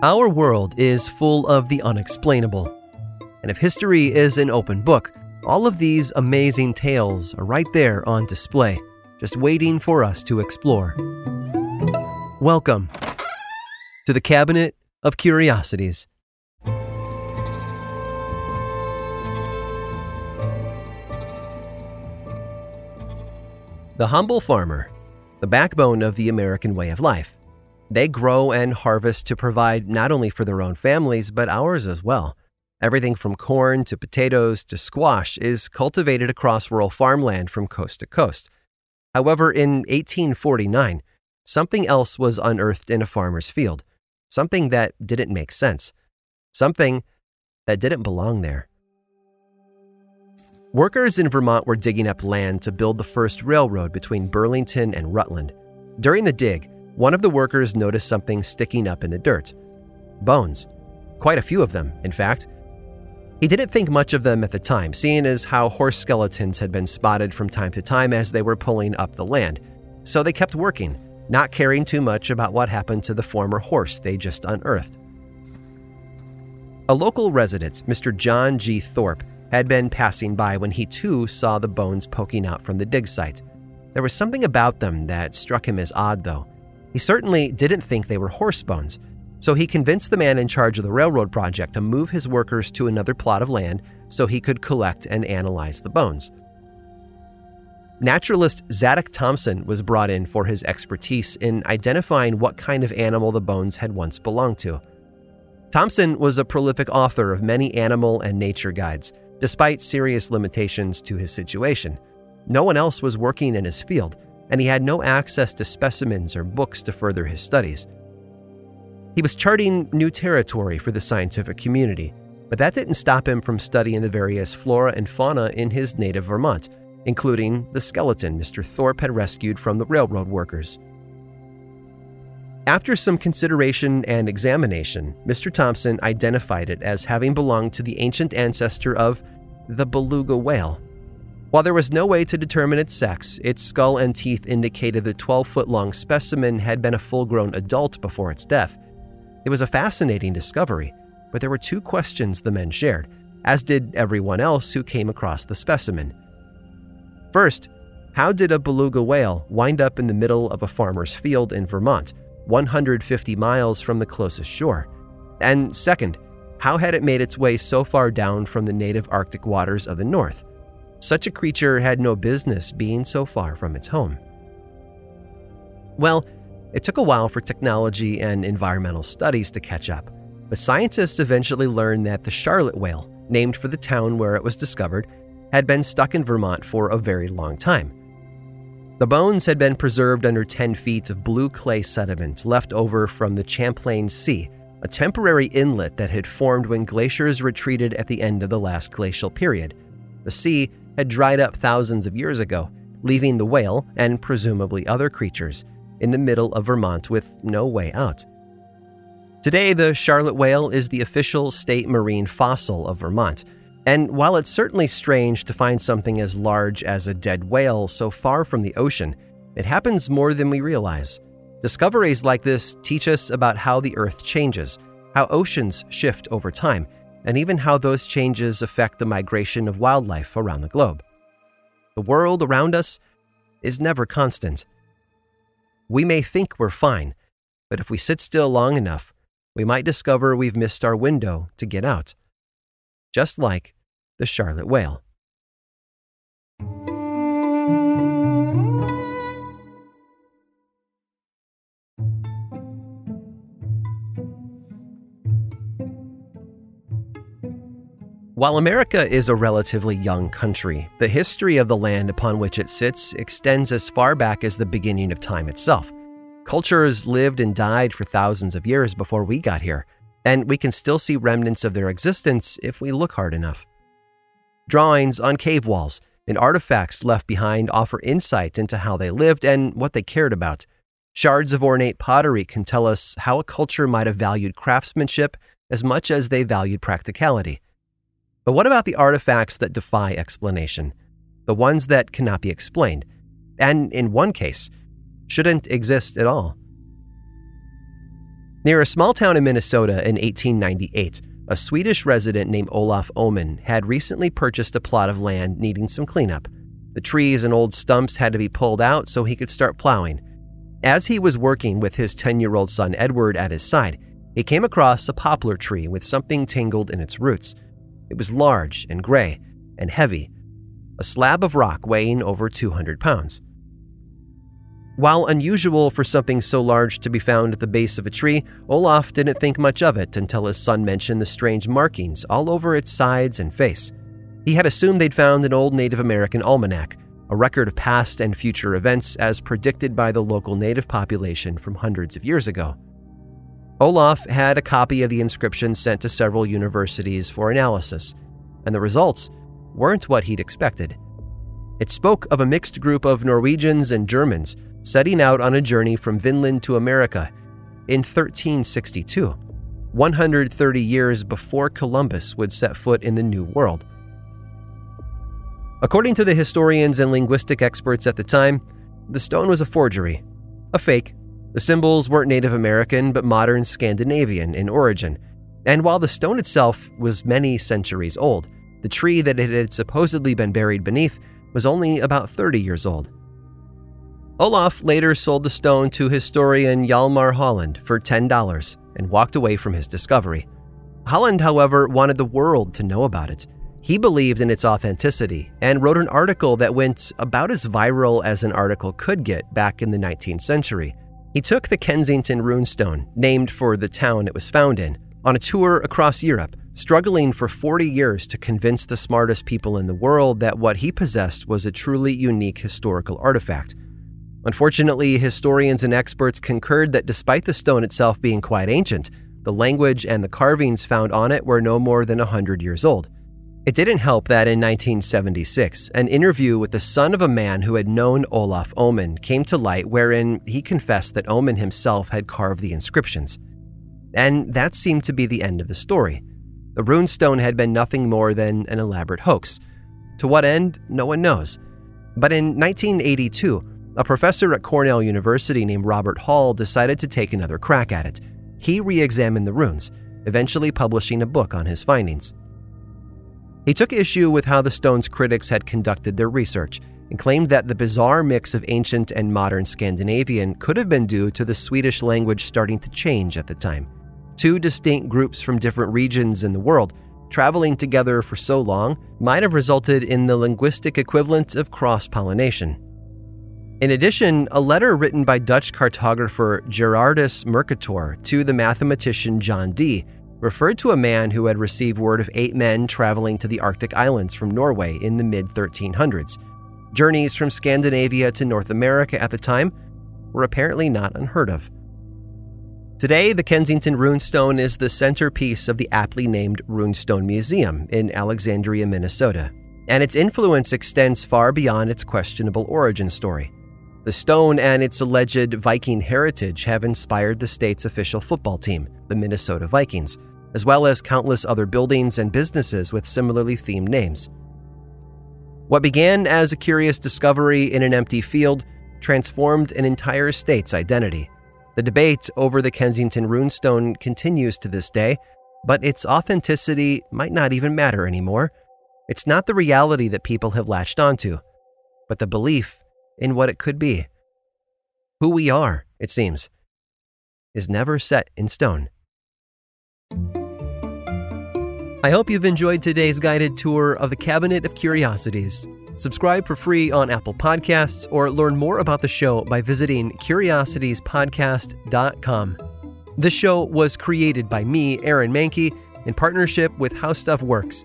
Our world is full of the unexplainable. And if history is an open book, all of these amazing tales are right there on display, just waiting for us to explore. Welcome to the Cabinet of Curiosities. The humble farmer, the backbone of the American way of life. They grow and harvest to provide not only for their own families, but ours as well. Everything from corn to potatoes to squash is cultivated across rural farmland from coast to coast. However, in 1849, something else was unearthed in a farmer's field, something that didn't make sense, something that didn't belong there. Workers in Vermont were digging up land to build the first railroad between Burlington and Rutland. During the dig, one of the workers noticed something sticking up in the dirt bones. Quite a few of them, in fact. He didn't think much of them at the time, seeing as how horse skeletons had been spotted from time to time as they were pulling up the land. So they kept working, not caring too much about what happened to the former horse they just unearthed. A local resident, Mr. John G. Thorpe, had been passing by when he too saw the bones poking out from the dig site. There was something about them that struck him as odd, though. He certainly didn't think they were horse bones, so he convinced the man in charge of the railroad project to move his workers to another plot of land so he could collect and analyze the bones. Naturalist Zadok Thompson was brought in for his expertise in identifying what kind of animal the bones had once belonged to. Thompson was a prolific author of many animal and nature guides, despite serious limitations to his situation. No one else was working in his field, and he had no access to specimens or books to further his studies. He was charting new territory for the scientific community, but that didn't stop him from studying the various flora and fauna in his native Vermont, including the skeleton Mr. Thorpe had rescued from the railroad workers. After some consideration and examination, Mr. Thompson identified it as having belonged to the ancient ancestor of the beluga whale. While there was no way to determine its sex, its skull and teeth indicated the 12 foot long specimen had been a full grown adult before its death. It was a fascinating discovery, but there were two questions the men shared, as did everyone else who came across the specimen. First, how did a beluga whale wind up in the middle of a farmer's field in Vermont, 150 miles from the closest shore? And second, how had it made its way so far down from the native Arctic waters of the north? Such a creature had no business being so far from its home. Well, it took a while for technology and environmental studies to catch up, but scientists eventually learned that the Charlotte whale, named for the town where it was discovered, had been stuck in Vermont for a very long time. The bones had been preserved under 10 feet of blue clay sediment left over from the Champlain Sea, a temporary inlet that had formed when glaciers retreated at the end of the last glacial period. The sea had dried up thousands of years ago, leaving the whale, and presumably other creatures, in the middle of Vermont with no way out. Today, the Charlotte whale is the official state marine fossil of Vermont, and while it's certainly strange to find something as large as a dead whale so far from the ocean, it happens more than we realize. Discoveries like this teach us about how the Earth changes, how oceans shift over time, and even how those changes affect the migration of wildlife around the globe. The world around us is never constant. We may think we're fine, but if we sit still long enough, we might discover we've missed our window to get out. Just like the Charlotte whale. While America is a relatively young country, the history of the land upon which it sits extends as far back as the beginning of time itself. Cultures lived and died for thousands of years before we got here, and we can still see remnants of their existence if we look hard enough. Drawings on cave walls and artifacts left behind offer insight into how they lived and what they cared about. Shards of ornate pottery can tell us how a culture might have valued craftsmanship as much as they valued practicality. But what about the artifacts that defy explanation? The ones that cannot be explained, and in one case, shouldn't exist at all. Near a small town in Minnesota in 1898, a Swedish resident named Olaf Ohman had recently purchased a plot of land needing some cleanup. The trees and old stumps had to be pulled out so he could start plowing. As he was working with his 10 year old son Edward at his side, he came across a poplar tree with something tangled in its roots. It was large and gray and heavy, a slab of rock weighing over 200 pounds. While unusual for something so large to be found at the base of a tree, Olaf didn't think much of it until his son mentioned the strange markings all over its sides and face. He had assumed they'd found an old Native American almanac, a record of past and future events as predicted by the local native population from hundreds of years ago. Olaf had a copy of the inscription sent to several universities for analysis, and the results weren't what he'd expected. It spoke of a mixed group of Norwegians and Germans setting out on a journey from Vinland to America in 1362, 130 years before Columbus would set foot in the New World. According to the historians and linguistic experts at the time, the stone was a forgery, a fake. The symbols weren't Native American but modern Scandinavian in origin, and while the stone itself was many centuries old, the tree that it had supposedly been buried beneath was only about 30 years old. Olaf later sold the stone to historian Hjalmar Holand for $10 and walked away from his discovery. Holand, however, wanted the world to know about it. He believed in its authenticity and wrote an article that went about as viral as an article could get back in the 19th century. He took the Kensington runestone, named for the town it was found in, on a tour across Europe, struggling for 40 years to convince the smartest people in the world that what he possessed was a truly unique historical artifact. Unfortunately, historians and experts concurred that despite the stone itself being quite ancient, the language and the carvings found on it were no more than 100 years old. It didn't help that in 1976, an interview with the son of a man who had known Olaf Ohman came to light wherein he confessed that Ohman himself had carved the inscriptions. And that seemed to be the end of the story. The runestone had been nothing more than an elaborate hoax. To what end, no one knows. But in 1982, a professor at Cornell University named Robert Hall decided to take another crack at it. He re examined the runes, eventually publishing a book on his findings. He took issue with how the stone's critics had conducted their research and claimed that the bizarre mix of ancient and modern Scandinavian could have been due to the Swedish language starting to change at the time. Two distinct groups from different regions in the world traveling together for so long might have resulted in the linguistic equivalent of cross pollination. In addition, a letter written by Dutch cartographer Gerardus Mercator to the mathematician John Dee referred to a man who had received word of eight men traveling to the Arctic islands from Norway in the mid 1300s. Journeys from Scandinavia to North America at the time were apparently not unheard of. Today, the Kensington Runestone is the centerpiece of the aptly named Runestone Museum in Alexandria, Minnesota, and its influence extends far beyond its questionable origin story. The stone and its alleged Viking heritage have inspired the state's official football team, the Minnesota Vikings, as well as countless other buildings and businesses with similarly themed names. What began as a curious discovery in an empty field transformed an entire state's identity. The debate over the Kensington runestone continues to this day, but its authenticity might not even matter anymore. It's not the reality that people have latched onto, but the belief in what it could be. Who we are, it seems, is never set in stone. I hope you've enjoyed today's guided tour of the Cabinet of Curiosities. Subscribe for free on Apple Podcasts or learn more about the show by visiting curiositiespodcast.com. This show was created by me, Aaron Mahnke, in partnership with How Stuff Works